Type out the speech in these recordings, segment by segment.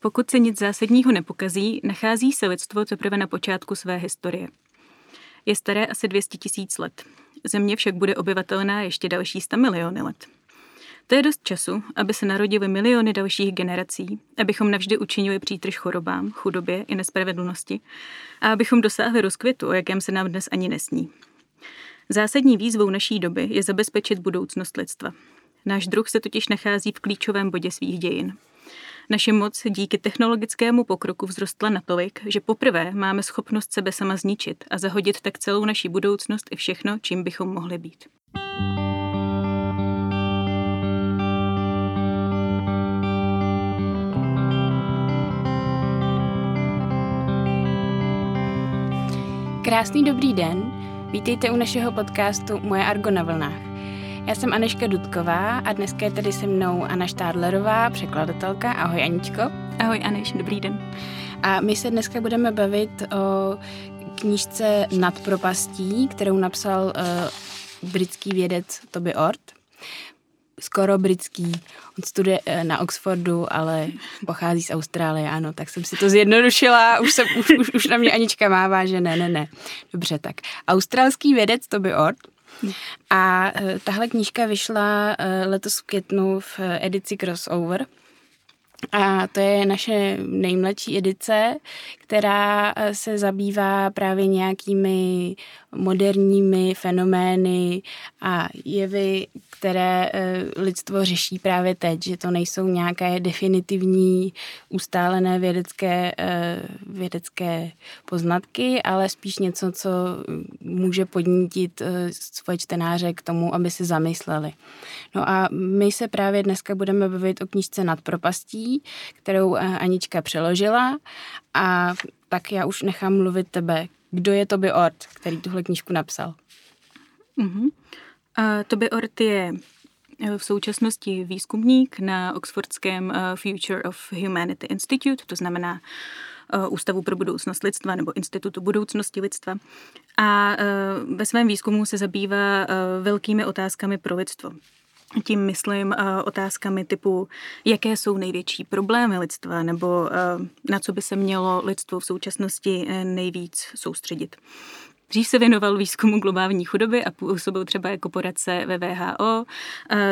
Pokud se nic zásadního nepokazí, nachází se lidstvo teprve na počátku své historie. Je staré asi 200 tisíc let. Země však bude obyvatelná ještě další 100 miliony let. To je dost času, aby se narodily miliony dalších generací, abychom navždy učinili přítrž chorobám, chudobě i nespravedlnosti a abychom dosáhli rozkvětu, o jakém se nám dnes ani nesní. Zásadní výzvou naší doby je zabezpečit budoucnost lidstva. Náš druh se totiž nachází v klíčovém bodě svých dějin. Naše moc díky technologickému pokroku vzrostla natolik, že poprvé máme schopnost sebe sama zničit a zahodit tak celou naši budoucnost i všechno, čím bychom mohli být. Krásný dobrý den, vítejte u našeho podcastu Moje Argo na vlnách. Já jsem Aneška Dudková a dneska je tady se mnou Anna Štádlerová, překladatelka. Ahoj Aničko. Ahoj Aneš, dobrý den. A my se dneska budeme bavit o knížce Nad propastí, kterou napsal uh, britský vědec Toby Ort. Skoro britský. On studuje uh, na Oxfordu, ale pochází z Austrálie, ano, tak jsem si to zjednodušila. Už, jsem, už, už, už na mě Anička mává, že ne, ne, ne. Dobře, tak. Australský vědec Toby Ort a eh, tahle knížka vyšla eh, letos v květnu v edici Crossover. A to je naše nejmladší edice, která se zabývá právě nějakými moderními fenomény a jevy, které eh, lidstvo řeší právě teď, že to nejsou nějaké definitivní, ustálené vědecké, eh, vědecké poznatky, ale spíš něco, co může podnítit eh, svoje čtenáře k tomu, aby si zamysleli. No a my se právě dneska budeme bavit o knížce Nad propastí, kterou Anička přeložila a tak já už nechám mluvit tebe. Kdo je Toby Ort, který tuhle knížku napsal? Mm-hmm. Uh, Toby Ort je eh, v současnosti výzkumník na Oxfordském uh, Future of Humanity Institute, to znamená uh, Ústavu pro budoucnost lidstva nebo Institutu budoucnosti lidstva. A ve svém výzkumu se zabývá velkými otázkami pro lidstvo. Tím myslím uh, otázkami typu, jaké jsou největší problémy lidstva, nebo uh, na co by se mělo lidstvo v současnosti uh, nejvíc soustředit. Dřív se věnoval výzkumu globální chudoby a působil třeba jako poradce ve VHO.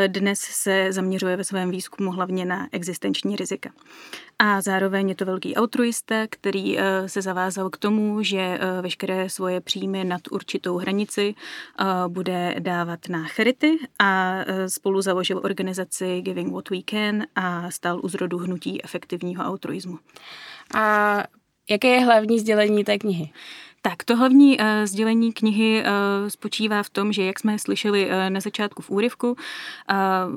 Dnes se zaměřuje ve svém výzkumu hlavně na existenční rizika. A zároveň je to velký altruista, který eh, se zavázal k tomu, že eh, veškeré svoje příjmy nad určitou hranici eh, bude dávat na charity a spolu založil organizaci Giving What We Can a stal u zrodu hnutí efektivního altruismu. A jaké je hlavní sdělení té knihy? Tak to hlavní uh, sdělení knihy uh, spočívá v tom, že jak jsme slyšeli uh, na začátku v úryvku, uh,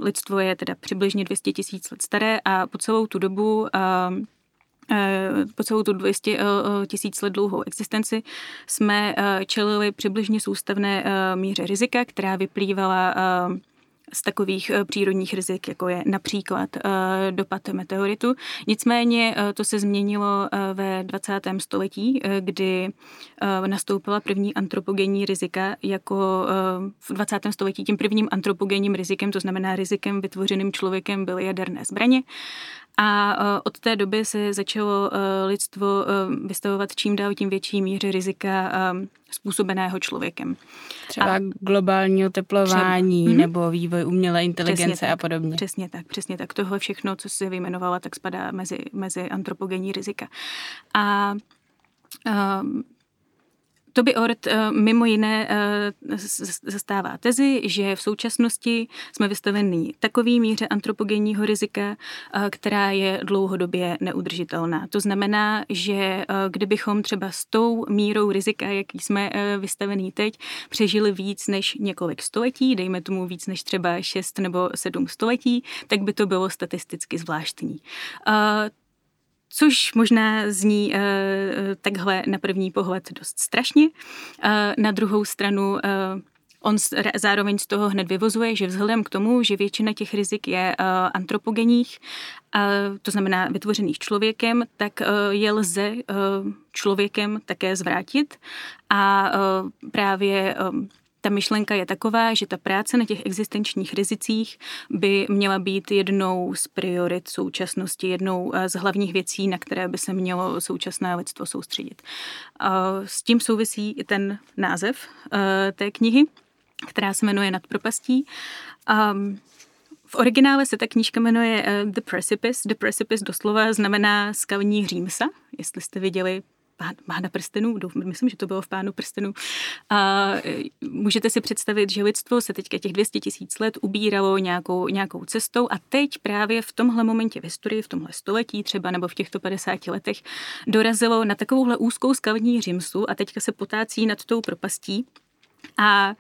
lidstvo je teda přibližně 200 tisíc let staré a po celou tu dobu uh, po celou tu 200 tisíc let dlouhou existenci jsme čelili přibližně soustavné míře rizika, která vyplývala z takových eh, přírodních rizik, jako je například eh, dopad meteoritu. Nicméně eh, to se změnilo ve 20. století, kdy nastoupila první antropogenní rizika jako v 20. století tím prvním antropogenním rizikem, to znamená rizikem vytvořeným člověkem byly jaderné zbraně. A od té doby se začalo lidstvo vystavovat čím dál tím větší míře rizika způsobeného člověkem. Třeba a globální oteplování třeba. Mhm. nebo vývoj umělé inteligence přesně a podobně. Přesně tak, přesně tak. Tohle všechno, co si vyjmenovala, tak spadá mezi, mezi antropogenní rizika. A um, Toby Ort eh, mimo jiné eh, zastává tezi, že v současnosti jsme vystaveni takový míře antropogenního rizika, eh, která je dlouhodobě neudržitelná. To znamená, že kdybychom třeba s tou mírou rizika, jaký jsme vystavení teď, přežili víc než několik století, dejme tomu víc než třeba 6 nebo 7 století, tak by to bylo statisticky zvláštní což možná zní uh, takhle na první pohled dost strašně. Uh, na druhou stranu uh, On zároveň z toho hned vyvozuje, že vzhledem k tomu, že většina těch rizik je antropogenních, to znamená vytvořených člověkem, tak je lze člověkem také zvrátit a právě ta myšlenka je taková, že ta práce na těch existenčních rizicích by měla být jednou z priorit současnosti, jednou z hlavních věcí, na které by se mělo současné lidstvo soustředit. S tím souvisí i ten název té knihy, která se jmenuje Nad propastí. V originále se ta knížka jmenuje The Precipice. The Precipice doslova znamená skalní hřímsa, jestli jste viděli Pána prstenů, myslím, že to bylo v Pánu prstenů. A e, můžete si představit, že lidstvo se teďka těch 200 tisíc let ubíralo nějakou, nějakou cestou a teď právě v tomhle momentě v historii, v tomhle století třeba nebo v těchto 50 letech dorazilo na takovouhle úzkou skalní římsu a teďka se potácí nad tou propastí a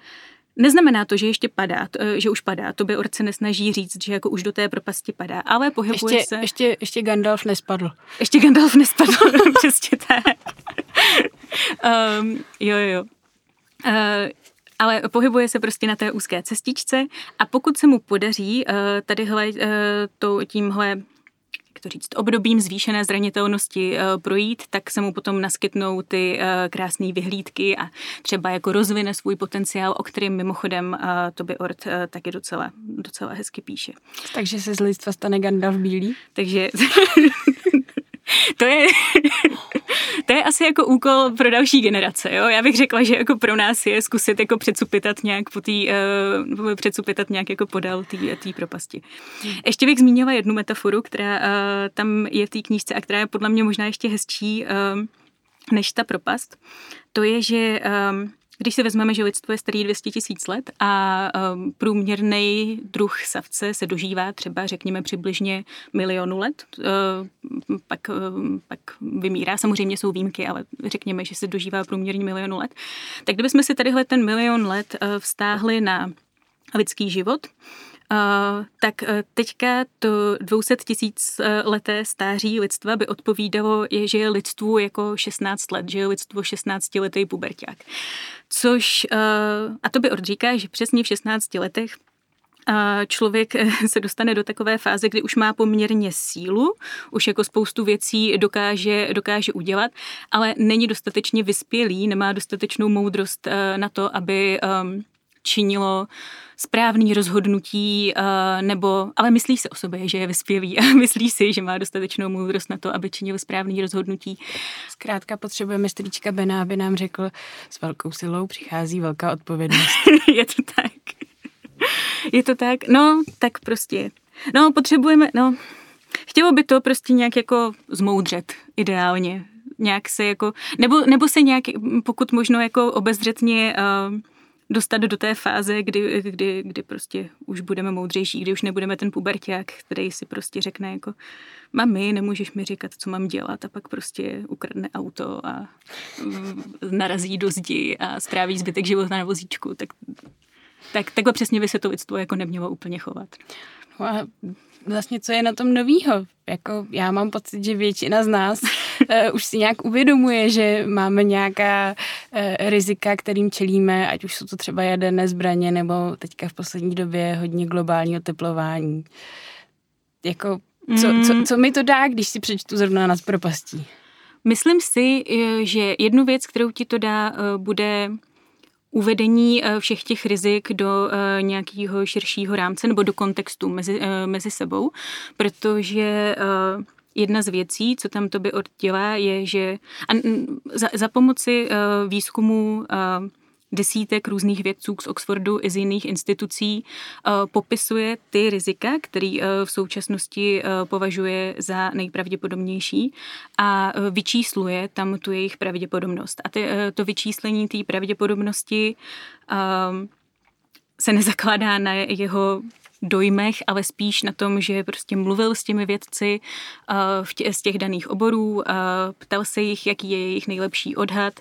Neznamená to, že ještě padá, to, eh, že už padá. To by orce nesnaží říct, že jako už do té propasti padá, ale pohybuje ještě, se... Ještě, ještě Gandalf nespadl. Ještě Gandalf nespadl, přesně tak. um, jo, jo. Uh, ale pohybuje se prostě na té úzké cestičce a pokud se mu podaří uh, tadyhle uh, to, tímhle to říct, obdobím zvýšené zranitelnosti eh, projít, tak se mu potom naskytnou ty eh, krásné vyhlídky a třeba jako rozvine svůj potenciál, o kterém mimochodem eh, to by Ort taky docela, docela hezky píše. Takže se z lidstva stane Gandalf bílý? Takže to je, to je asi jako úkol pro další generace, jo. Já bych řekla, že jako pro nás je zkusit jako předsupitat nějak po tý, uh, předsupitat nějak jako podal té propasti. Ještě bych zmínila jednu metaforu, která uh, tam je v té knížce a která je podle mě možná ještě hezčí uh, než ta propast. To je, že um, když si vezmeme, že lidstvo je starý 200 tisíc let a um, průměrný druh savce se dožívá třeba, řekněme, přibližně milionu let, uh, pak, uh, pak vymírá. Samozřejmě jsou výjimky, ale řekněme, že se dožívá průměrně milionu let. Tak kdybychom si tadyhle ten milion let uh, vztáhli na lidský život, Tak uh, teďka to 200 tisíc uh, leté stáří lidstva by odpovídalo, že je lidstvu jako 16 let, že je lidstvo 16 letý puberták. Což, a to by odříká, že přesně v 16 letech člověk se dostane do takové fáze, kdy už má poměrně sílu, už jako spoustu věcí dokáže, dokáže udělat, ale není dostatečně vyspělý, nemá dostatečnou moudrost na to, aby činilo správný rozhodnutí, uh, nebo, ale myslí se o sobě, že je vyspělý a myslí si, že má dostatečnou moudrost na to, aby činil správný rozhodnutí. Zkrátka potřebujeme strýčka Bena, aby nám řekl, s velkou silou přichází velká odpovědnost. je to tak. Je to tak, no, tak prostě. No, potřebujeme, no, chtělo by to prostě nějak jako zmoudřet, ideálně. Nějak se jako, nebo, nebo se nějak, pokud možno jako obezřetně uh, dostat do té fáze, kdy, kdy, kdy prostě už budeme moudřejší, kdy už nebudeme ten puberták, který si prostě řekne jako mami, nemůžeš mi říkat, co mám dělat a pak prostě ukradne auto a narazí do zdi a stráví zbytek života na vozíčku, tak, tak takhle přesně by se to jako nemělo úplně chovat. A vlastně co je na tom novýho? Jako já mám pocit, že většina z nás uh, už si nějak uvědomuje, že máme nějaká uh, rizika, kterým čelíme, ať už jsou to třeba jaderné zbraně, nebo teďka v poslední době hodně globální oteplování. Jako, co, mm. co, co mi to dá, když si přečtu zrovna nad propastí? Myslím si, eh, že jednu věc, kterou ti to dá, bude uvedení eh, všech těch rizik do eh, nějakého širšího rámce nebo do kontextu mezi, eh, mezi sebou, protože jedna z věcí, co tam to by oddělá, je, že za, za pomoci výzkumu desítek různých vědců z Oxfordu i z jiných institucí uh, popisuje ty rizika, který uh, v současnosti uh, považuje za nejpravděpodobnější a vyčísluje tam tu jejich pravděpodobnost. A ty, to vyčíslení té pravděpodobnosti se nezakládá na jeho dojmech, ale spíš na tom, že prostě mluvil s těmi vědci z těch daných oborů, ptal se jich, jaký je jejich nejlepší odhad,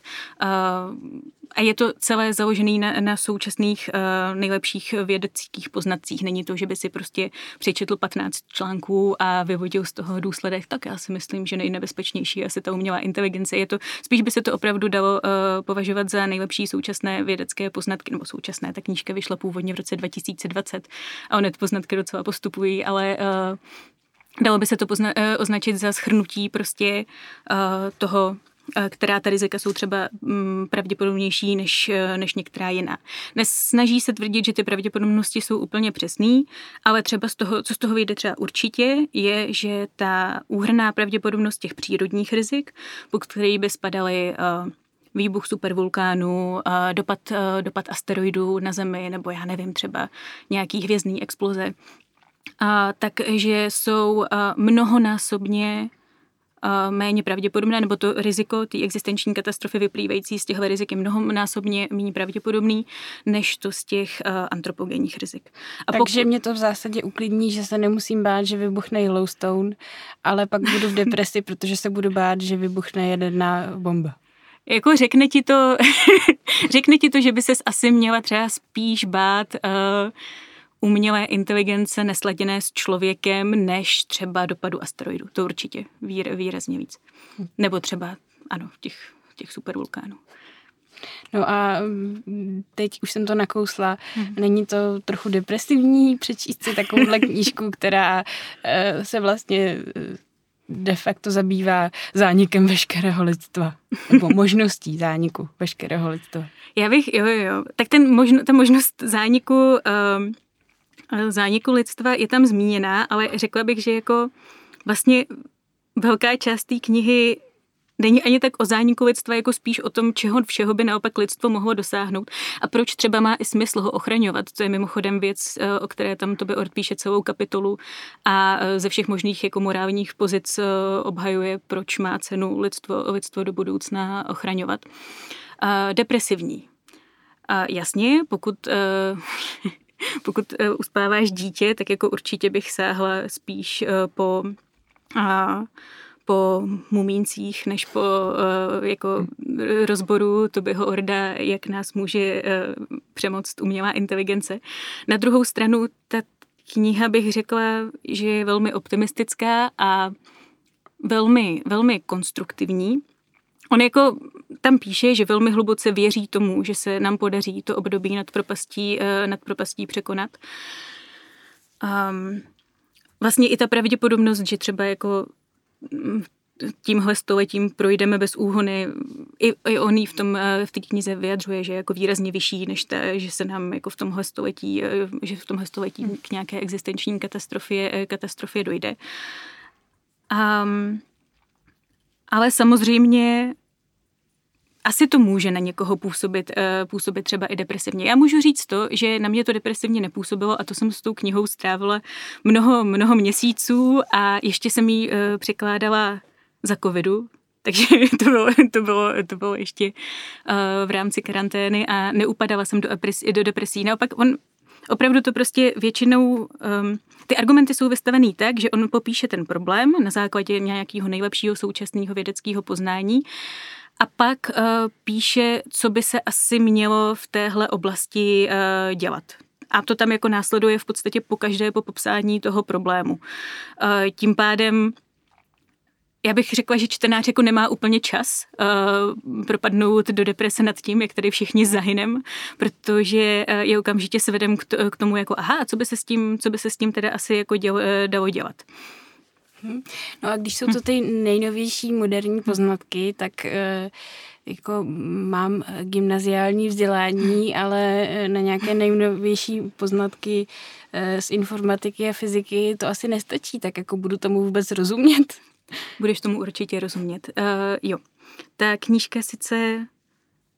a je to celé založené na, na současných uh, nejlepších vědeckých poznatcích. Není to, že by si prostě přečetl 15 článků a vyvodil z toho důsledek. Tak já si myslím, že nejnebezpečnější asi ta umělá inteligence. Je to, spíš by se to opravdu dalo uh, považovat za nejlepší současné vědecké poznatky, nebo současné. Ta knížka vyšla původně v roce 2020 a ony poznatky docela postupují, ale uh, dalo by se to pozna- označit za schrnutí prostě uh, toho která ta rizika jsou třeba mm, pravděpodobnější než, než některá jiná. Nesnaží se tvrdit, že ty pravděpodobnosti jsou úplně přesný, ale třeba z toho, co z toho vyjde třeba určitě, je, že ta úhrná pravděpodobnost těch přírodních rizik, po který by spadaly výbuch supervulkánu, dopad, dopad asteroidů na Zemi, nebo já nevím, třeba nějaký hvězdný exploze, takže jsou mnohonásobně méně pravděpodobné, nebo to riziko té existenční katastrofy vyplývající z těchto rizik je mnohonásobně méně pravděpodobný, než to z těch antropogenních rizik. A Takže pokud... mě to v zásadě uklidní, že se nemusím bát, že vybuchne Yellowstone, ale pak budu v depresi, protože se budu bát, že vybuchne jedna bomba. Jako řekne ti to, řekne ti to, že by ses asi měla třeba spíš bát uh, umělé inteligence nesladěné s člověkem, než třeba dopadu asteroidu. To určitě výr, výrazně víc. Nebo třeba, ano, těch, těch supervulkánů. No a mm, teď už jsem to nakousla. Hmm. Není to trochu depresivní přečíst si takovouhle knížku, která uh, se vlastně uh, de facto zabývá zánikem veškerého lidstva. Nebo možností zániku veškerého lidstva. Já bych, jo, jo. Tak ten možno, ta možnost zániku um, zániku lidstva je tam zmíněná, ale řekla bych, že jako vlastně velká část té knihy není ani tak o zániku lidstva, jako spíš o tom, čeho všeho by naopak lidstvo mohlo dosáhnout a proč třeba má i smysl ho ochraňovat. To je mimochodem věc, eh, o které tam by Ort píše celou kapitolu a eh, ze všech možných jako morálních pozic eh, obhajuje, proč má cenu lidstvo, lidstvo do budoucna ochraňovat. Depresivní. Jasně, pokud pokud uh, uspáváš dítě, tak jako určitě bych sáhla spíš uh, po po mumíncích, než po uh, jako rozboru Tobyho Orda, jak nás může uh, přemoct umělá inteligence. Na druhou stranu ta kniha bych řekla, že je velmi optimistická a velmi, velmi konstruktivní. On jako tam píše, že velmi hluboce věří tomu, že se nám podaří to období nad propastí, eh, nad propastí překonat. Um, vlastně i ta pravděpodobnost, že třeba jako mm, tímhle stoletím projdeme bez úhony, i, i on v, tom, eh, v té knize vyjadřuje, že je jako výrazně vyšší, než ta, že se nám jako v tomhle století, eh, že v tomhle století k nějaké existenční katastrofě, katastrofě dojde. Um, ale samozřejmě asi to může na někoho působit, eh, působit třeba i depresivně. Já můžu říct to, že na mě to depresivně nepůsobilo a to jsem s tou knihou strávila mnoho, mnoho měsíců a ještě jsem ji eh, překládala za covidu, takže to bylo, to bylo, to bylo ještě uh, v rámci karantény a neupadala jsem do, do depresí. Naopak on opravdu to prostě většinou, um, ty argumenty jsou vystavený tak, že on popíše ten problém na základě nějakého nejlepšího současného vědeckého poznání a pak uh, píše, co by se asi mělo v téhle oblasti uh, dělat. A to tam jako následuje v podstatě po každé po popsání toho problému. Uh, tím pádem já bych řekla, že čtenář jako nemá úplně čas uh, propadnout do deprese nad tím, jak tady všichni zahynem, protože uh, je okamžitě svedem k, t- k tomu jako aha, co by se s tím, co by se s tím teda asi jako děl, uh, dalo dělat. Mhm. No a když jsou to ty nejnovější moderní poznatky, tak eh, jako mám gymnaziální vzdělání, ale eh, na nějaké nejnovější poznatky eh, z informatiky a fyziky to asi nestačí, tak jako budu tomu vůbec rozumět. Budeš tomu určitě rozumět. Uh, jo, ta knížka sice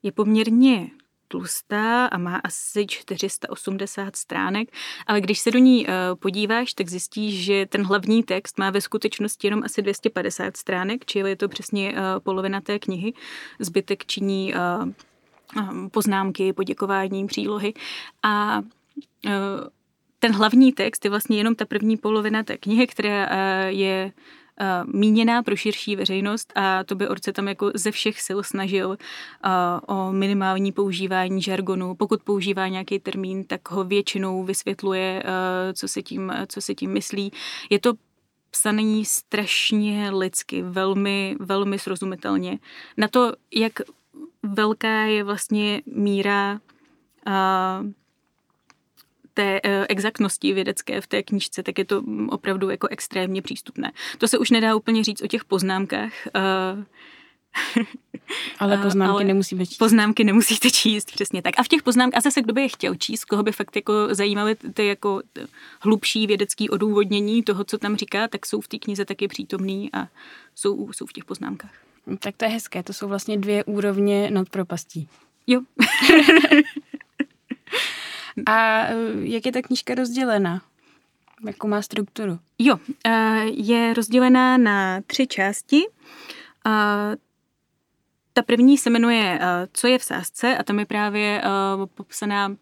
je poměrně tlustá a má asi 480 stránek, ale když se do ní eh, podíváš, tak zjistíš, že ten hlavní text má ve skutečnosti jenom asi 250 stránek, čili je to přesně eh, polovina té knihy. Zbytek činí poznámky, poděkování, přílohy a ten hlavní text je vlastně jenom ta první polovina té knihy, která je uh, míněná pro širší veřejnost a to by Orce tam jako ze všech sil snažil uh, o minimální používání žargonu. Pokud používá nějaký termín, tak ho většinou vysvětluje, uh, co, se tím, co se tím myslí. Je to psaný strašně lidsky, velmi, velmi srozumitelně. Na to, jak velká je vlastně míra uh, té uh, exaktnosti vědecké v té knížce, tak je to mm, opravdu jako extrémně přístupné. To se už nedá úplně říct o těch poznámkách. Uh, Ale poznámky ale nemusíme číst. Poznámky nemusíte číst, přesně tak. A v těch poznámkách, a zase kdo by je chtěl číst, koho by fakt jako zajímaly ty jako hlubší vědecký odůvodnění toho, co tam říká, tak jsou v té knize taky přítomný a jsou, jsou v těch poznámkách. Tak to je hezké, to jsou vlastně dvě úrovně nad propastí. Jo. a e, jak je ta knížka rozdělena? Jakou má strukturu? Jo, e, je rozdělená na tři části. Ta první se jmenuje Co je v sázce a tam je právě popsaná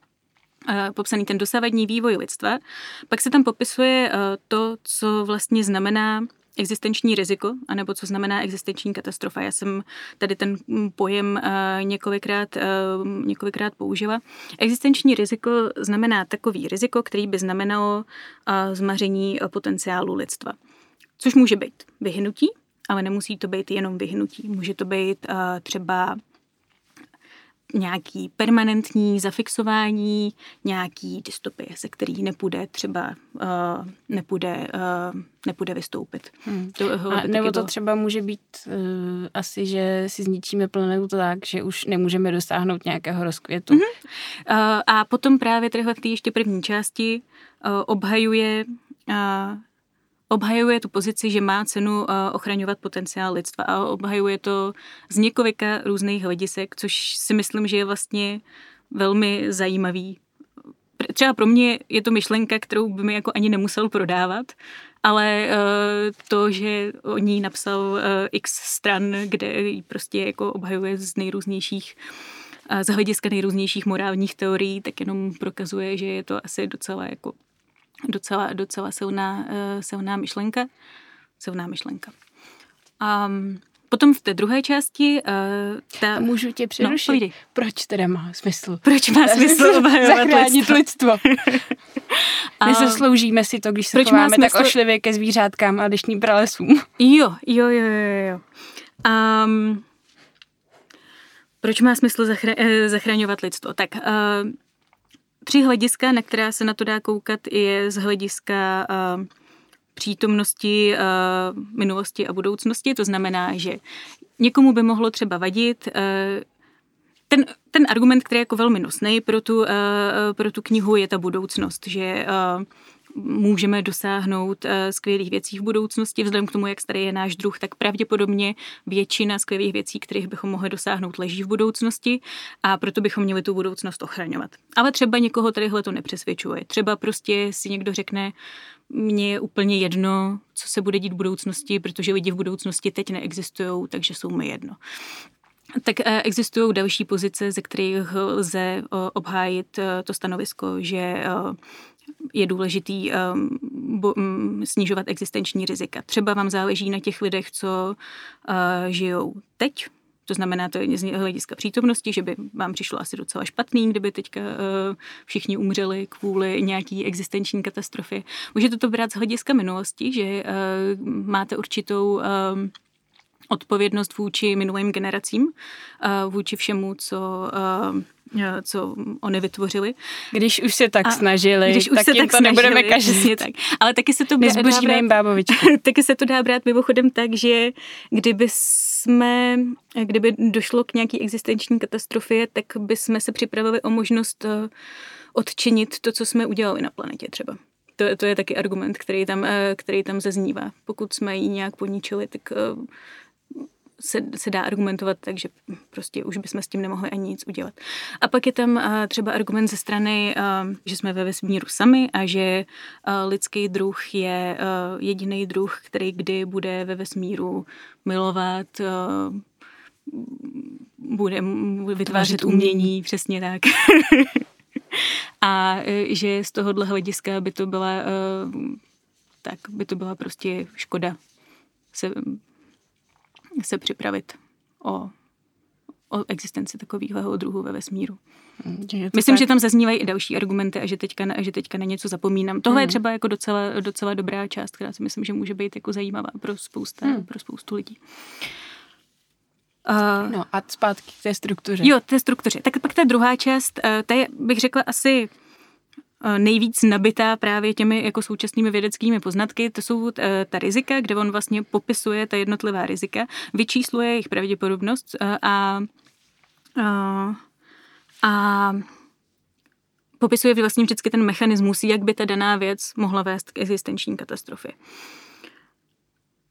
popsaný ten dosavadní vývoj lidstva. Pak se tam popisuje to, co vlastně znamená existenční riziko, anebo co znamená existenční katastrofa. Já jsem tady ten pojem několikrát, několikrát použila. Existenční riziko znamená takový riziko, který by znamenalo zmaření potenciálu lidstva. Což může být vyhnutí, ale nemusí to být jenom vyhnutí. Může to být třeba nějaký permanentní zafixování, nějaký dystopie, se který nepůjde třeba uh, nepůjde, uh, nepůjde vystoupit. Hmm. To, A nebo to třeba může být uh, asi, že si zničíme planetu tak, že už nemůžeme dosáhnout nějakého rozkvětu. Uh-huh. Uh, a potom právě tyhle v té ještě první části uh, obhajuje uh, obhajuje tu pozici, že má cenu eh, ochraňovat potenciál lidstva a obhajuje to z několika různých hledisek, což si myslím, že je vlastně velmi zajímavý. Třeba pro mě je to myšlenka, kterou by mi jako ani nemusel prodávat, ale eh, to, že o ní napsal eh, x stran, kde ji prostě jako obhajuje z nejrůznějších z hlediska nejrůznějších morálních teorií, tak jenom prokazuje, že je to asi docela jako docela, docela silná, uh, silná myšlenka. Silná myšlenka. Um, Potom v té druhé části... Uh, ta... A můžu tě přerušit? No, Proč teda má smysl? Proč má smysl zachránit lidstvo? Nezasloužíme si to, když se Proč chováme smysl... tak ošlivě ke zvířátkám a deštním pralesům. Jo, jo, jo, jo, jo. Um, proč má smysl zachra- eh, zachraňovat lidstvo? Tak uh, tři hlediska, na která se na to dá koukat, je z hlediska uh, přítomnosti uh, minulosti a budoucnosti. To znamená, že někomu by mohlo třeba vadit uh, ten, ten argument, který je jako velmi nosný pro tu, uh, pro tu knihu, je ta budoucnost, že uh, můžeme dosáhnout eh, skvělých věcí v budoucnosti. Vzhledem k tomu, jak starý je náš druh, tak pravděpodobně většina skvělých věcí, kterých bychom mohli dosáhnout, leží v budoucnosti a proto bychom měli tu budoucnost ochraňovat. Ale třeba někoho tadyhle to nepřesvědčuje. Třeba prostě si někdo řekne, mně je úplně jedno, co se bude dít v budoucnosti, protože lidi v budoucnosti teď neexistují, takže jsou mi jedno. Tak eh, existují další pozice, ze kterých lze obhájit eh, to stanovisko, že je důležitý um, bo, um, snižovat existenční rizika. Třeba vám záleží na těch lidech, co uh, žijou teď, to znamená, to je z hlediska přítomnosti, že by vám přišlo asi docela špatný, kdyby teďka uh, všichni umřeli kvůli nějaký existenční katastrofě. Můžete to brát z hlediska minulosti, že uh, máte určitou uh, odpovědnost vůči minulým generacím, uh, vůči všemu, co uh, Eh, co oni vytvořili. Když už se tak a snažili, když už tak se tak to snažili, nebudeme každý. tak. Ale taky se to dá brát, taky se to dá brát mimochodem tak, že kdyby jsme, kdyby došlo k nějaký existenční katastrofě, tak by jsme se připravili o možnost eh, odčinit to, co jsme udělali na planetě třeba. To, to je taky argument, který tam, eh, který tam zaznívá. Pokud jsme ji nějak poničili, tak se, se dá argumentovat tak, že prostě už bychom s tím nemohli ani nic udělat. A pak je tam uh, třeba argument ze strany, uh, že jsme ve vesmíru sami a že uh, lidský druh je uh, jediný druh, který kdy bude ve vesmíru milovat, uh, bude vytvářet umění, přesně tak. a že z tohohle hlediska by to byla tak by to byla prostě škoda se se připravit o, o existenci takového druhu ve vesmíru. Hmm, Myslím, tak. že tam zaznívají i další argumenty a že teďka, na, že teďka na něco zapomínám. Tohle hmm. je třeba jako docela, docela dobrá část, která si myslím, že může být jako zajímavá pro, spousta, hmm. pro spoustu lidí. Uh, no a zpátky k té struktuře. Jo, té struktuře. Tak pak ta druhá část, uh, ta je, bych řekla, asi nejvíc nabitá právě těmi jako současnými vědeckými poznatky. To jsou ta rizika, kde on vlastně popisuje ta jednotlivá rizika, vyčísluje jejich pravděpodobnost a, a, a popisuje vlastně vždycky ten mechanismus, jak by ta daná věc mohla vést k existenční katastrofě.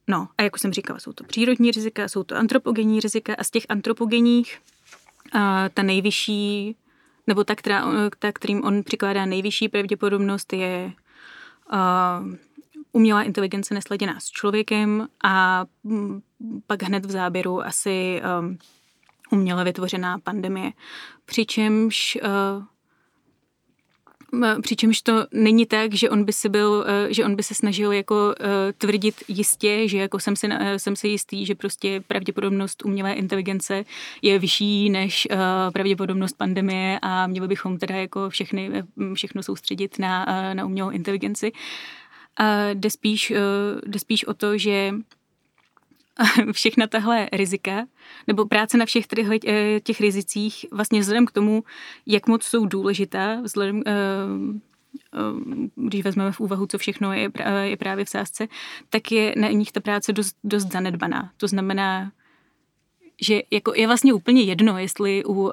No a jak už jsem říkala, jsou to přírodní rizika, jsou to antropogenní rizika a z těch antropogenních a ta nejvyšší, nebo ta, která, ta, kterým on přikládá nejvyšší pravděpodobnost, je a, umělá inteligence nesladěná s člověkem a pak hned v záběru asi um, uměle vytvořená pandemie. Přičemž uh, Přičemž to není tak, že on by se byl, eh, že on by se snažil jako eh, tvrdit jistě, že jako jsem si, jsem si jistý, že prostě pravděpodobnost umělé inteligence je vyšší než eh, pravděpodobnost pandemie a měli bychom teda jako všechny, všechno soustředit na, na umělou inteligenci. A jde spíš, jde spíš o to, že všechna tahle rizika, nebo práce na všech těch, eh, těch rizicích, vlastně vzhledem k tomu, jak moc jsou důležitá, vzhledem, eh, eh, když vezmeme v úvahu, co všechno je, je právě v sázce, tak je na nich ta práce dost, dost zanedbaná. To znamená, že jako je vlastně úplně jedno, jestli u, uh,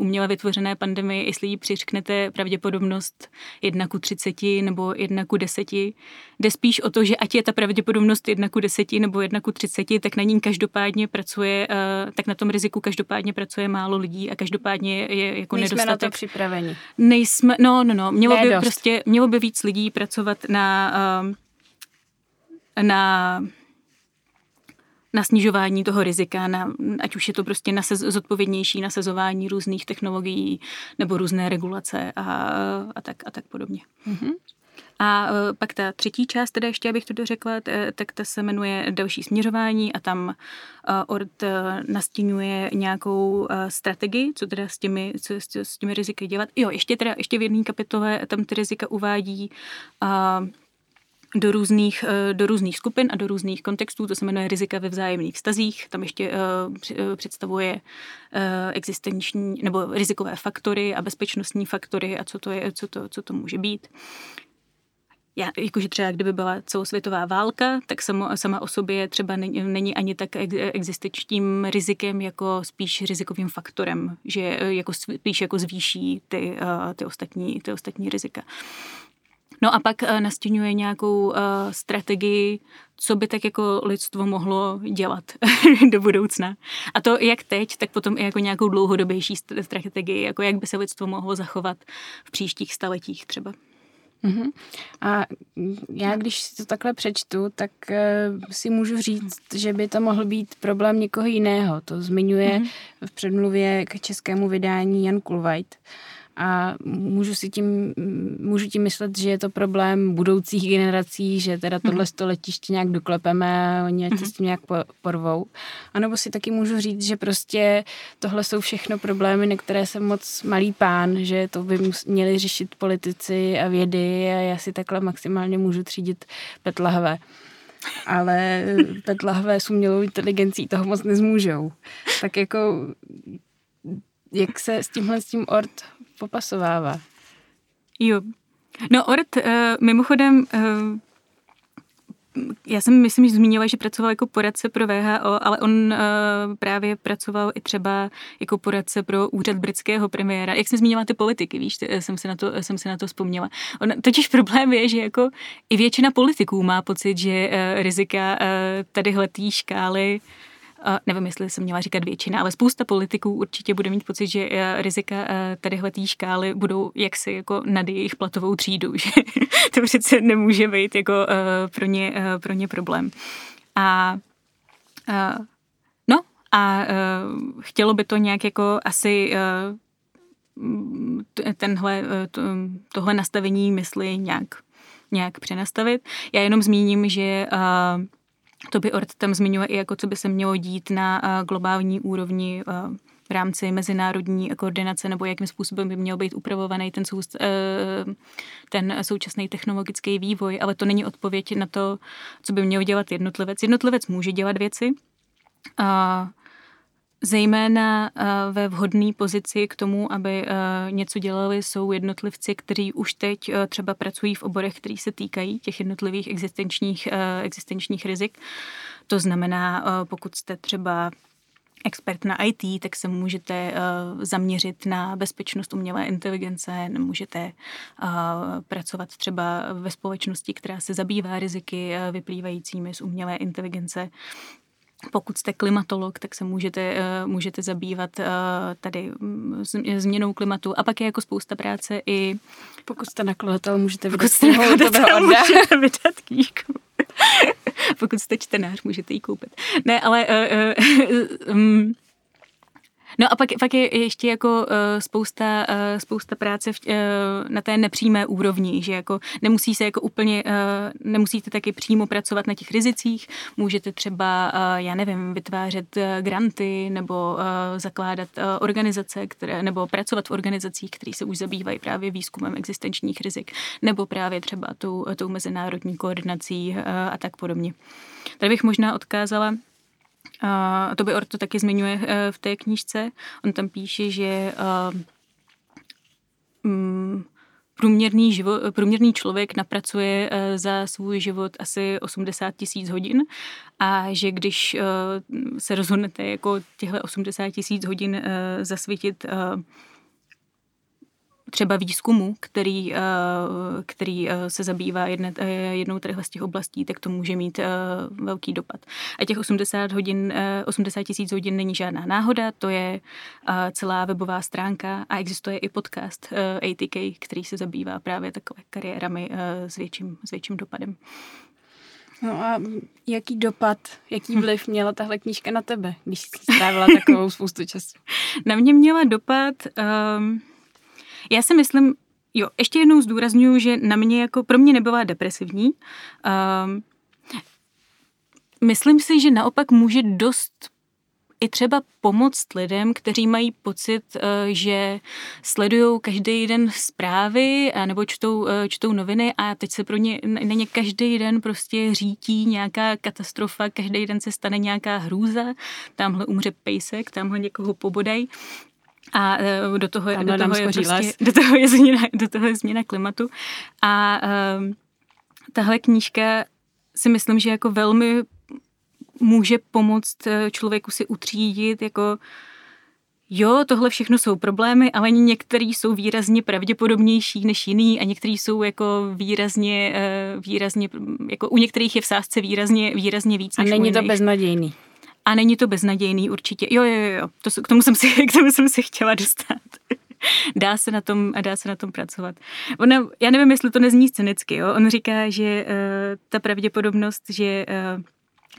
uměle vytvořené pandemie, jestli jí přiřknete pravděpodobnost 1 ku 30 nebo 1 ku 10. Jde spíš o to, že ať je ta pravděpodobnost 1 ku 10 nebo 1 ku 30, tak na ní každopádně pracuje, uh, tak na tom riziku každopádně pracuje málo lidí a každopádně je, jako Nejsme nedostatek. na to připraveni. Nejsme, no, no, no. Mělo by prostě, mělo by víc lidí pracovat na, uh, na na snižování toho rizika, na, ať už je to prostě na sez, zodpovědnější nasazování různých technologií nebo různé regulace a, a, tak, a tak podobně. Mm-hmm. A uh, pak ta třetí část, teda ještě abych to dořekla, t- tak ta se jmenuje další směřování a tam ORD uh, nastínuje nějakou strategii, co teda s těmi, co, s, s těmi riziky dělat. Jo, ještě teda, ještě v jedné kapitole tam ty rizika uvádí uh, do různých, eh, do různých skupin a do různých kontextů, to se jmenuje rizika ve vzájemných vztazích. Tam ještě uh, představuje uh, existenční nebo rizikové faktory a bezpečnostní faktory a co to, je, co to, co to může být. Já, jakože třeba kdyby byla celosvětová válka, tak samo, sama o sobě třeba není, není ani tak existenčním rizikem, jako spíš rizikovým faktorem, že jako spíš jako zvýší ty, ty, ostatní, ty ostatní rizika. No a pak uh, nastínuje nějakou uh, strategii, co by tak jako lidstvo mohlo dělat do budoucna. A to jak teď, tak potom i jako nějakou dlouhodobější strategii, jako jak by se lidstvo mohlo zachovat v příštích staletích třeba. Uh-huh. A já, když si to takhle přečtu, tak uh, si můžu říct, že by to mohl být problém někoho jiného. To zmiňuje uh-huh. v předmluvě k českému vydání Jan Kulvajt. Uh, a můžu si tím, můžu tím myslet, že je to problém budoucích generací, že teda mhm. tohle to letiště nějak doklepeme a oni ať se s tím nějak porvou. A nebo si taky můžu říct, že prostě tohle jsou všechno problémy, na které jsem moc malý pán, že to by měli řešit politici a vědy a já si takhle maximálně můžu třídit petlahve ale petlahve s umělou inteligencí toho moc nezmůžou. Tak jako jak se s tímhle s tím Ort popasovává. Jo. No Ort, uh, mimochodem, uh, já jsem, myslím, že zmínila, že pracoval jako poradce pro VHO, ale on uh, právě pracoval i třeba jako poradce pro úřad britského premiéra. Jak jsem zmínila ty politiky, víš, jsem si na to, jsem si na to vzpomněla. On, totiž problém je, že jako i většina politiků má pocit, že uh, rizika uh, tadyhle škály uh, nevím, jestli jsem měla říkat většina, ale spousta politiků určitě bude mít pocit, že eh, rizika eh, tadyhle té škály budou jaksi jako nad jejich platovou třídu, že to přece nemůže být jako eh, pro ně, pro ně problém. A no a chtělo by to nějak jako asi tenhle, tohle nastavení mysli nějak, nějak přenastavit. Já jenom zmíním, že to by Ort tam zmiňuje i jako, co by se mělo dít na globální úrovni v rámci mezinárodní koordinace nebo jakým způsobem by měl být upravovaný ten, sou, e, ten současný technologický vývoj, ale to není odpověď na to, co by měl dělat jednotlivec. Jednotlivec může dělat věci, Zejména ve vhodné pozici k tomu, aby něco dělali, jsou jednotlivci, kteří už teď třeba pracují v oborech, který se týkají těch jednotlivých existenčních, existenčních rizik. To znamená, pokud jste třeba expert na IT, tak se můžete zaměřit na bezpečnost umělé inteligence, můžete pracovat třeba ve společnosti, která se zabývá riziky vyplývajícími z umělé inteligence. Pokud jste klimatolog, tak se můžete, můžete zabývat tady mm, změnou klimatu. A pak je jako spousta práce i... Pokud jste nakladatel, můžete vydat, pokud jste nakladatel, můžete vydat knížku. Pokud jste čtenář, můžete ji koupit. Ne, ale uh, uh, um, No a pak, pak je ještě jako uh, spousta, uh, spousta práce v, uh, na té nepřímé úrovni, že jako nemusí se jako úplně, uh, nemusíte taky přímo pracovat na těch rizicích, můžete třeba, uh, já nevím, vytvářet uh, granty nebo uh, zakládat uh, organizace, které, nebo pracovat v organizacích, které se už zabývají právě výzkumem existenčních rizik, nebo právě třeba tou, tou mezinárodní koordinací uh, a tak podobně. Tady bych možná odkázala a to by Orto taky zmiňuje eh, v té knížce. On tam píše, že eh, mm, průměrný, život, průměrný člověk napracuje eh, za svůj život asi 80 tisíc hodin a že když se rozhodnete jako těchto 80 tisíc hodin zasvítit třeba výzkumu, který, eh, který eh, se zabývá jedne, eh, jednou tady z těch oblastí, tak to může mít velký dopad. A těch 80 hodin, 80 tisíc hodin není žádná náhoda, to je celá webová stránka a existuje i podcast ATK, který se zabývá právě takové kariérami s větším, s větším dopadem. No a jaký dopad, jaký vliv měla tahle knížka na tebe, když jsi strávila takovou spoustu času? Na mě měla dopad... Um, já si myslím, jo, ještě jednou zdůraznuju, že na mě jako, pro mě nebyla depresivní. Um, myslím si, že naopak může dost i třeba pomoct lidem, kteří mají pocit, eh, že sledují každý den zprávy nebo čtou, eh, čtou noviny a teď se pro ně, na ně každý den prostě řítí nějaká katastrofa, každý den se stane nějaká hrůza, tamhle umře pejsek, tamhle někoho pobodají a do toho, do toho, je prostě, do toho je změna, do toho je změna klimatu. A uh, tahle knížka si myslím, že jako velmi může pomoct e, člověku si utřídit jako jo, tohle všechno jsou problémy, ale některý jsou výrazně pravděpodobnější než jiný a některý jsou jako výrazně, výrazně jako u některých je v sázce výrazně, výrazně víc. A není to beznadějný. A není to beznadějný určitě. Jo, jo, jo, to, k, tomu jsem si, k tomu jsem si chtěla dostat. dá se na tom, dá se na tom pracovat. Ona, já nevím, jestli to nezní cynicky, jo? On říká, že uh, ta pravděpodobnost, že uh,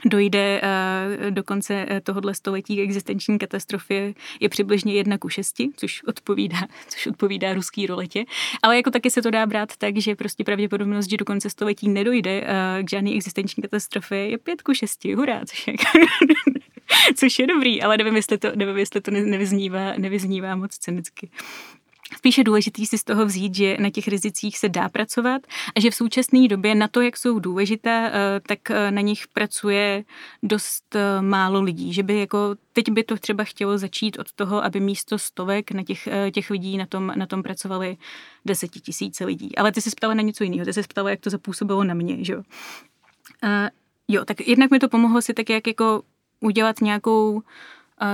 dojde uh, do konce tohohle století k existenční katastrofě je přibližně jedna ku šesti, což odpovídá, což odpovídá ruský roletě. Ale jako taky se to dá brát tak, že prostě pravděpodobnost, že do konce století nedojde uh, k žádné existenční katastrofě je pět ku šesti, hurá, což je což je dobrý, ale nevím, jestli to, nevím, jestli to nevyznívá, nevyznívá moc cynicky. Spíše důležitý si z toho vzít, že na těch rizicích se dá pracovat a že v současné době na to, jak jsou důležité, eh, tak eh, na nich pracuje dost eh, málo lidí. Že by jako, teď by to třeba chtělo začít od toho, aby místo stovek na těch, těch lidí na tom, na tom pracovali desetitisíce lidí. Ale ty se ptala na něco jiného. Ty se ptala, jak to zapůsobilo na mě, že. Uh, jo, tak jednak mi to pomohlo si tak jak jako udělat nějakou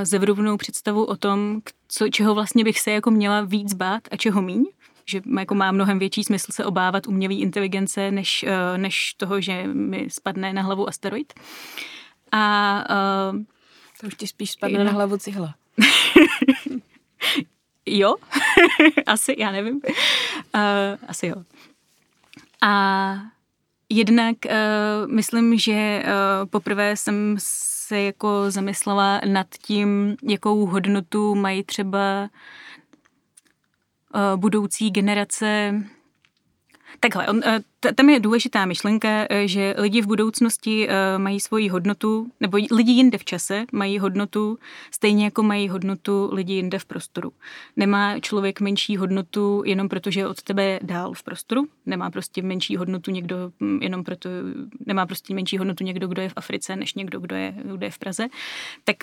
zevrubnou představu o tom, co, čeho vlastně bych se jako měla víc bát a čeho míň že jako má mnohem větší smysl se obávat umělé inteligence, než, e, než toho, že mi spadne na hlavu asteroid. A uh, to už ti spíš spadne na, na hlavu cihla. jo, asi, já nevím. Uh, asi jo. A jednak uh, myslím, že uh, poprvé jsem se jako zamyslela nad tím, jakou hodnotu mají třeba uh, budoucí generace Takhle, on, eh, tam je důležitá myšlenka, eh, že lidi v budoucnosti eh, mají svoji hodnotu, nebo lidi jinde v čase mají hodnotu, stejně jako mají hodnotu lidi jinde v prostoru. Nemá člověk menší hodnotu jenom proto, že je od tebe dál v prostoru, nemá prostě menší hodnotu někdo hm, jenom proto, nemá prostě menší hodnotu někdo, kdo je v Africe, než někdo, kdo je, kdo je v Praze. Tak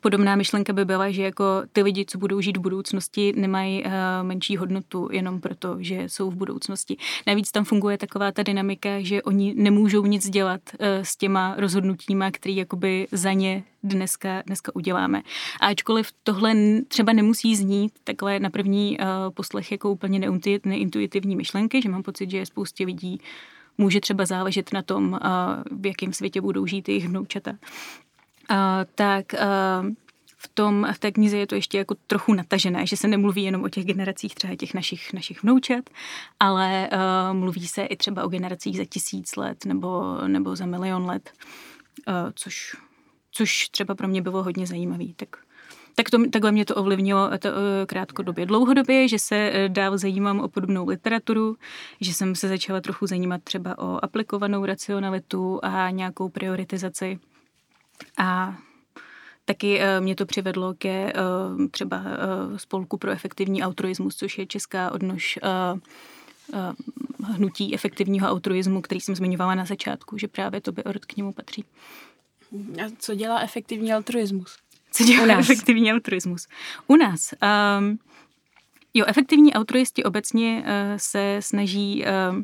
Podobná myšlenka by byla, že jako ty lidi, co budou žít v budoucnosti, nemají uh, menší hodnotu jenom proto, že jsou v budoucnosti. Navíc tam funguje taková ta dynamika, že oni nemůžou nic dělat uh, s těma rozhodnutíma, které jakoby za ně dneska, dneska uděláme. A ačkoliv tohle třeba nemusí znít takhle na první uh, poslech jako úplně neintuitivní myšlenky, že mám pocit, že je spoustě lidí může třeba záležet na tom, v jakém světě budou žít jejich vnoučata tak v tom, v té knize je to ještě jako trochu natažené, že se nemluví jenom o těch generacích třeba těch našich, našich vnoučat, ale uh, mluví se i třeba o generacích za tisíc let nebo, nebo za milion let, uh, což, což třeba pro mě bylo hodně zajímavý. Tak, tak to, takhle mě to ovlivnilo to, uh, krátkodobě. Dlouhodobě, že se dál zajímám o podobnou literaturu, že jsem se začala trochu zajímat třeba o aplikovanou racionalitu a nějakou prioritizaci a Taky uh, mě to přivedlo ke uh, třeba uh, spolku pro efektivní altruismus, což je česká odnož hnutí efektivního altruismu, který jsem zmiňovala na začátku, že právě to by k němu patří. A co dělá efektivní altruismus? Co dělá U nás. efektivní altruismus? U nás. Um, jo, efektivní altruisti obecně uh, se snaží uh,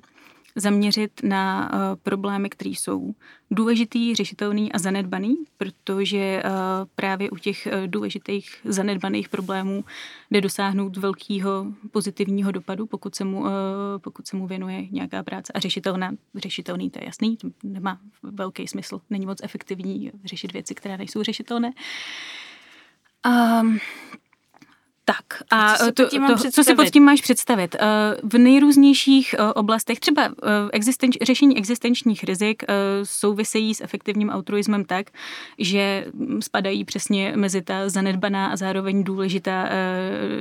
zaměřit na uh, problémy, které jsou důležitý, řešitelný a zanedbaný, protože uh, právě u těch uh, důležitých zanedbaných problémů jde dosáhnout velkého pozitivního dopadu, pokud se, mu, pokud se mu věnuje nějaká práce. A řešitelná, řešitelný, to je jasný, to nemá velký smysl. Není moc efektivní řešit věci, které nejsou řešitelné. Um, tak a co, to, to, co si pod tím máš představit? Eh, v nejrůznějších eh, oblastech, třeba eh, existenč, řešení existenčních rizik souvisejí s efektivním altruismem tak, že spadají přesně mezi ta zanedbaná a zároveň důležitá,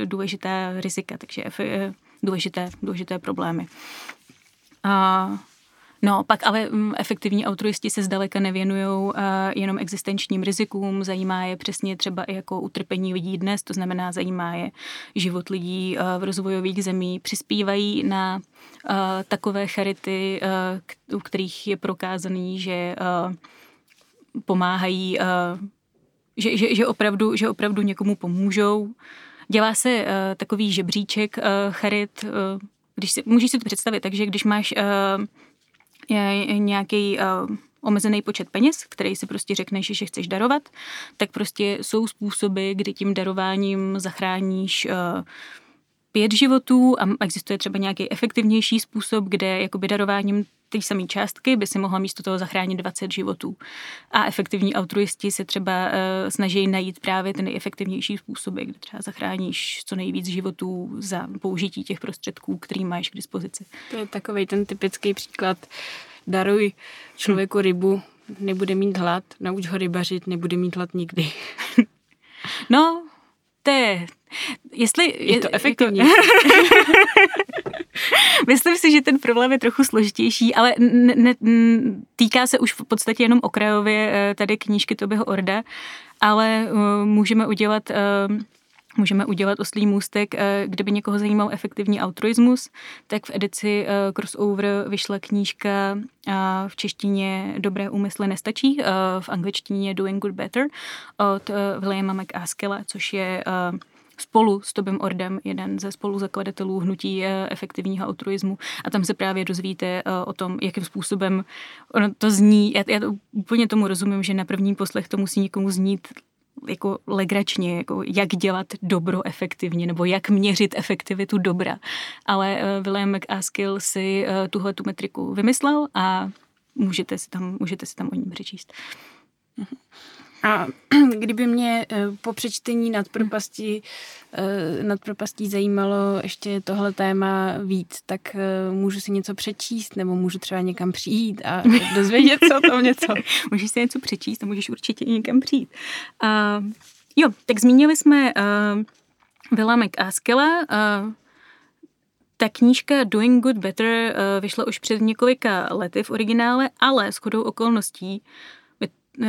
důležitá rizika, takže důležité, důležité problémy. A No, pak ale mm, efektivní altruisti se zdaleka nevěnují uh, jenom existenčním rizikům, zajímá je přesně třeba i jako utrpení lidí dnes, to znamená zajímá je život lidí uh, v rozvojových zemí, přispívají na uh, takové charity, u kterých je prokázaný, že pomáhají, že, že, že, opravdu, že opravdu někomu pomůžou. Dělá se takový žebříček charit, když si, můžeš si to představit, takže když máš uh, nějaký uh, omezený počet peněz, který si prostě řekneš, že chceš darovat, tak prostě jsou způsoby, kdy tím darováním zachráníš uh, pět životů a existuje třeba nějaký efektivnější způsob, kde jakoby darováním té samé částky by si mohla místo toho zachránit 20 životů. A efektivní altruisti se třeba uh, snaží najít právě ty nejefektivnější způsoby, kde třeba zachráníš co nejvíc životů za použití těch prostředků, který máš k dispozici. To je takový ten typický příklad. Daruj člověku rybu, nebude mít hlad, nauč ho rybařit, nebude mít hlad nikdy. No, je, Jestli je to efektivní. Myslím si, že ten problém je trochu složitější, ale ne, ne, týká se už v podstatě jenom okrajově eh, tady knížky Tobyho Orda, ale uh, můžeme udělat uh, můžeme udělat oslý můstek, kdyby někoho zajímal efektivní altruismus, tak v edici Crossover vyšla knížka v češtině Dobré úmysly nestačí, v angličtině Doing Good Better od Williama McAskella, což je spolu s Tobem Ordem, jeden ze spoluzakladatelů hnutí eh, efektivního altruismu a tam se právě dozvíte eh, o tom, jakým způsobem ono to zní. Já, já to úplně tomu rozumím, že na první poslech to musí někomu znít jako legračně, jako jak dělat dobro efektivně, nebo jak měřit efektivitu dobra. Ale uh, William McAskill si uh, tuhle tu metriku vymyslel a můžete si tam, můžete si tam o ní přečíst. Mm-hmm. A kdyby mě eh, po přečtení nad propastí, eh, nad propastí zajímalo ještě tohle téma víc, tak eh, můžu si něco přečíst nebo můžu třeba někam přijít a dozvědět se o tom něco. můžeš si něco přečíst a můžeš určitě i někam přijít. Uh, jo, tak zmínili jsme uh, Vila McAskella, uh, ta knížka Doing Good Better uh, vyšla už před několika lety v originále, ale s chodou okolností uh,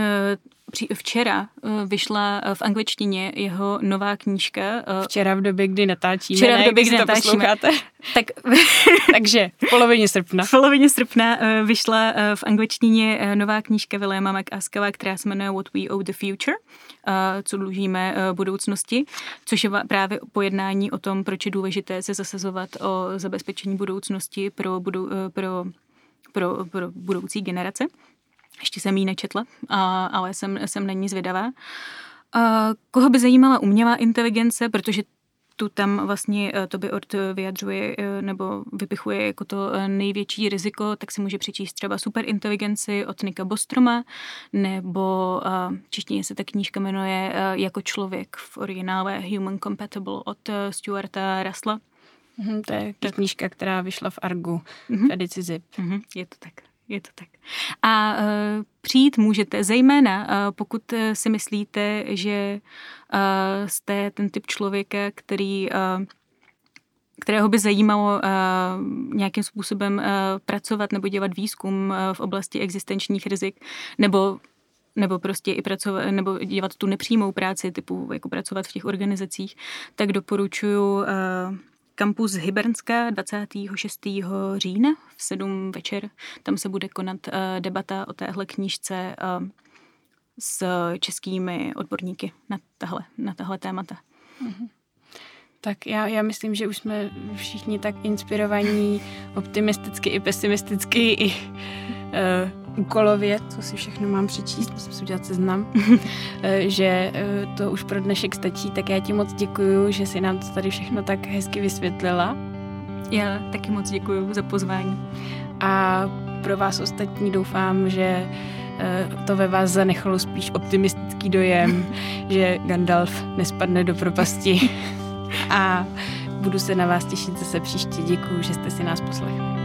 včera vyšla v angličtině jeho nová knížka. Včera v době, kdy natáčíme. Včera v době, kdy natáčíme. Tak, Takže v polovině srpna. V polovině srpna vyšla v angličtině nová knížka Williama McAskela, která se jmenuje What We Owe the Future, co dlužíme budoucnosti, což je právě pojednání o tom, proč je důležité se zasazovat o zabezpečení budoucnosti pro, budou, pro, pro, pro budoucí generace. Ještě jsem ji nečetla, ale jsem, jsem na ní zvědavá. Koho by zajímala umělá inteligence, protože tu tam vlastně eh, by Ort vyjadřuje eh, nebo vypichuje jako to eh, největší riziko, tak si může přečíst třeba Superinteligenci od Nika Bostroma, nebo češtině se ta knížka jmenuje Jako člověk v originále Human Compatible od Stuarta Rasla. Mm, to je ta knížka, která vyšla v Argu mm-hmm. v edici ZIP. Mm-hmm, je to tak je to tak. A uh, přijít můžete, zejména uh, pokud uh, si myslíte, že uh, jste ten typ člověka, který uh, kterého by zajímalo uh, nějakým způsobem uh, pracovat nebo dělat výzkum uh, v oblasti existenčních rizik, nebo nebo prostě i pracovat, nebo dělat tu nepřímou práci, typu jako pracovat v těch organizacích, tak doporučuji uh, kampus Hybernska 26. října v 7 večer. Tam se bude konat uh, debata o téhle knížce uh, s českými odborníky na tahle, na tahle témata. Mm-hmm. Tak já, já myslím, že už jsme všichni tak inspirovaní optimisticky i pesimisticky i uh, úkolově, co si všechno mám přečíst, musím si udělat seznam, eh, že eh, to už pro dnešek stačí, tak já ti moc děkuju, že si nám to tady všechno tak hezky vysvětlila. Já taky moc děkuju za pozvání. A pro vás ostatní doufám, že eh, to ve vás zanechalo spíš optimistický dojem, že Gandalf nespadne do propasti. A budu se na vás těšit zase příště. Děkuju, že jste si nás poslechli.